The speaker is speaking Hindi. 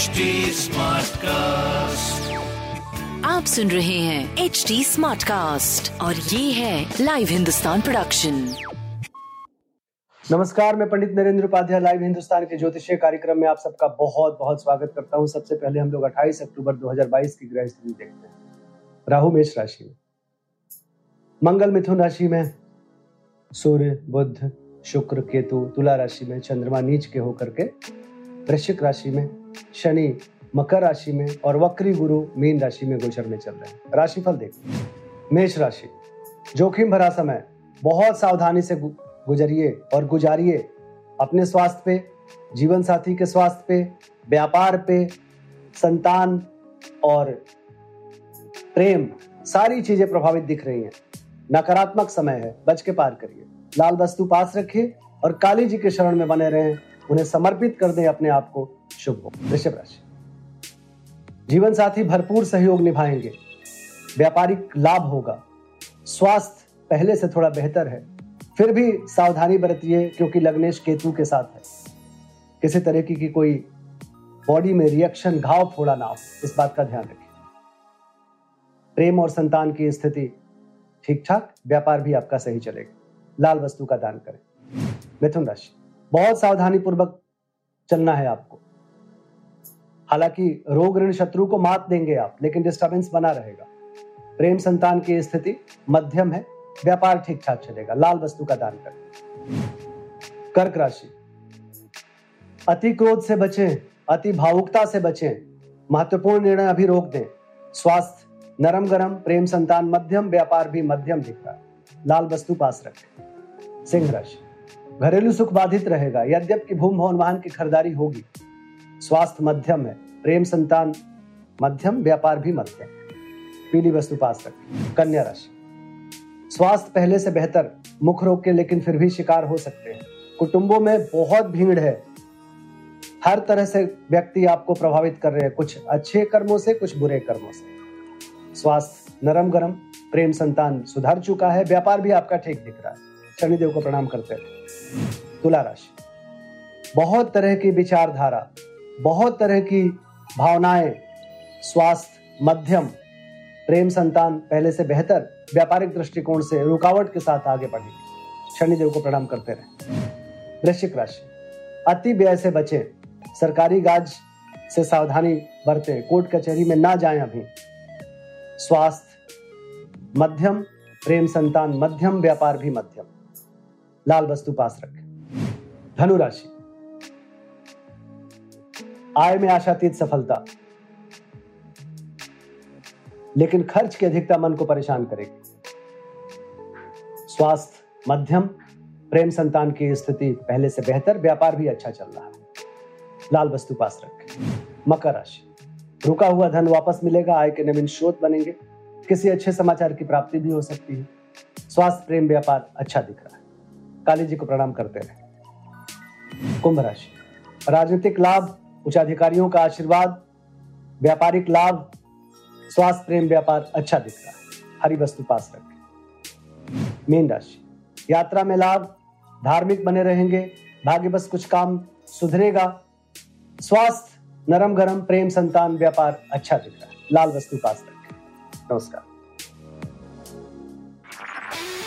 HD Smartcast. आप सुन रहे हैं एच डी स्मार्ट कास्ट और ये है लाइव हिंदुस्तान प्रोडक्शन नमस्कार मैं पंडित नरेंद्र उपाध्याय लाइव हिंदुस्तान के ज्योतिषीय कार्यक्रम में आप सबका बहुत बहुत स्वागत करता हूँ। सबसे पहले हम लोग 28 अक्टूबर 2022 की ग्रह स्थिति देखते हैं। राहु मेष राशि में। मंगल मिथुन राशि में। सूर्य बुध शुक्र केतु तुला राशि में चंद्रमा नीच के होकर के वृश्चिक राशि में। शनि मकर राशि में और वक्री गुरु मीन राशि में गोचर में चल रहे हैं। राशिफल देखते हैं मेष राशि। जोखिम भरा समय। बहुत सावधानी से गुजरिए और गुजारिए। अपने स्वास्थ्य पे, जीवन साथी के स्वास्थ्य पे, व्यापार पे, संतान और प्रेम, सारी चीज़ें प्रभावित दिख रही हैं। नकारात्मक समय है। बच के पार करिए। लाल वस्तु पास रखिए और काली जी के शरण में बने रहें। उन्हें समर्पित कर दें अपने आप को शुभ हो। वृषभ राशि। जीवन साथी भरपूर सहयोग निभाएँगे। व्यापारिक लाभ होगा। स्वास्थ्य पहले से थोड़ा बेहतर है। फिर भी सावधानी बरतिए क्योंकि लग्नेश केतु के साथ है। किसी तरह की, की कोई बॉडी में रिएक्शन घाव फोड़ा ना हो इस बात का ध्यान रखें प्रेम और संतान की स्थिति ठीक ठाक व्यापार भी आपका सही चलेगा। लाल वस्तु का दान करें। मिथुन राशि। बहुत सावधानी पूर्वक चलना है आपको। हालाँकि रोग ऋण शत्रु को मात देंगे आप, लेकिन डिस्टर्बेंस बना रहेगा। प्रेम संतान की स्थिति मध्यम है, व्यापार ठीक ठाक चलेगा। लाल वस्तु का दान करें। कर्क राशि। अति क्रोध से बचें, अति भावुकता से बचें, महत्वपूर्ण निर्णय अभी रोक दें। स्वास्थ्य नरम गरम प्रेम संतान मध्यम, व्यापार भी मध्यम दिख रहा है। लाल वस्तु पास रखें। सिंह राशि। घरेलू सुख बाधित रहेगा, यद्यपि भूम भवन वाहन की खरीदारी होगी। स्वास्थ्य मध्यम है, प्रेम संतान मध्यम, व्यापार भी मध्यम पीली वस्तु पास रखें कन्या राशि। स्वास्थ्य पहले से बेहतर, मुख रोग के लेकिन फिर भी शिकार हो सकते हैं। कुटुंबों में बहुत भीड़ है। हर तरह से व्यक्ति आपको प्रभावित कर रहे हैं, कुछ अच्छे कर्मों से, कुछ बुरे कर्मों से। स्वास्थ्य नरम गरम प्रेम संतान सुधर चुका है, व्यापार भी आपका ठीक दिख रहा है। शनिदेव को प्रणाम करते हैं। तुला राशि। बहुत तरह की विचारधारा, बहुत तरह की भावनाएँ, स्वास्थ्य, मध्यम, प्रेम संतान पहले से बेहतर, व्यापारिक दृष्टिकोण से रुकावट के साथ आगे बढ़ेगी शनिदेव को प्रणाम करते रहे। वृश्चिक राशि। अति व्यय से बचे, सरकारी गाज से सावधानी बरते, कोर्ट कचहरी में ना जाएँ अभी। स्वास्थ्य, मध्यम, प्रेम संतान, मध्यम, व्यापार भी मध्यम। लाल वस्तु पास रखें। धनु राशि आय में आशातीत सफलता। लेकिन खर्च की अधिकता मन को परेशान करेगी। स्वास्थ्य, मध्यम, प्रेम संतान की स्थिति पहले से बेहतर, व्यापार भी अच्छा चल रहा है। लाल वस्तु पास रखें। मकर राशि। रुका हुआ धन वापस मिलेगा, आय के नवीन स्रोत बनेंगे। किसी अच्छे समाचार की प्राप्ति भी हो सकती है। स्वास्थ्य, प्रेम, व्यापार अच्छा दिख रहा है। काली जी को प्रणाम करते रहे कुंभ राशि। राजनीतिक लाभ, उच्च अधिकारियों का आशीर्वाद, व्यापारिक लाभ, स्वास्थ्य प्रेम व्यापार अच्छा दिख रहा है। हरी वस्तु पास रखें। मीन राशि। यात्रा में लाभ, धार्मिक बने रहेंगे भाग्य बस कुछ काम सुधरेगा। स्वास्थ्य, नरम गरम प्रेम संतान व्यापार अच्छा दिख रहा है। लाल वस्तु पास रखें। नमस्कार।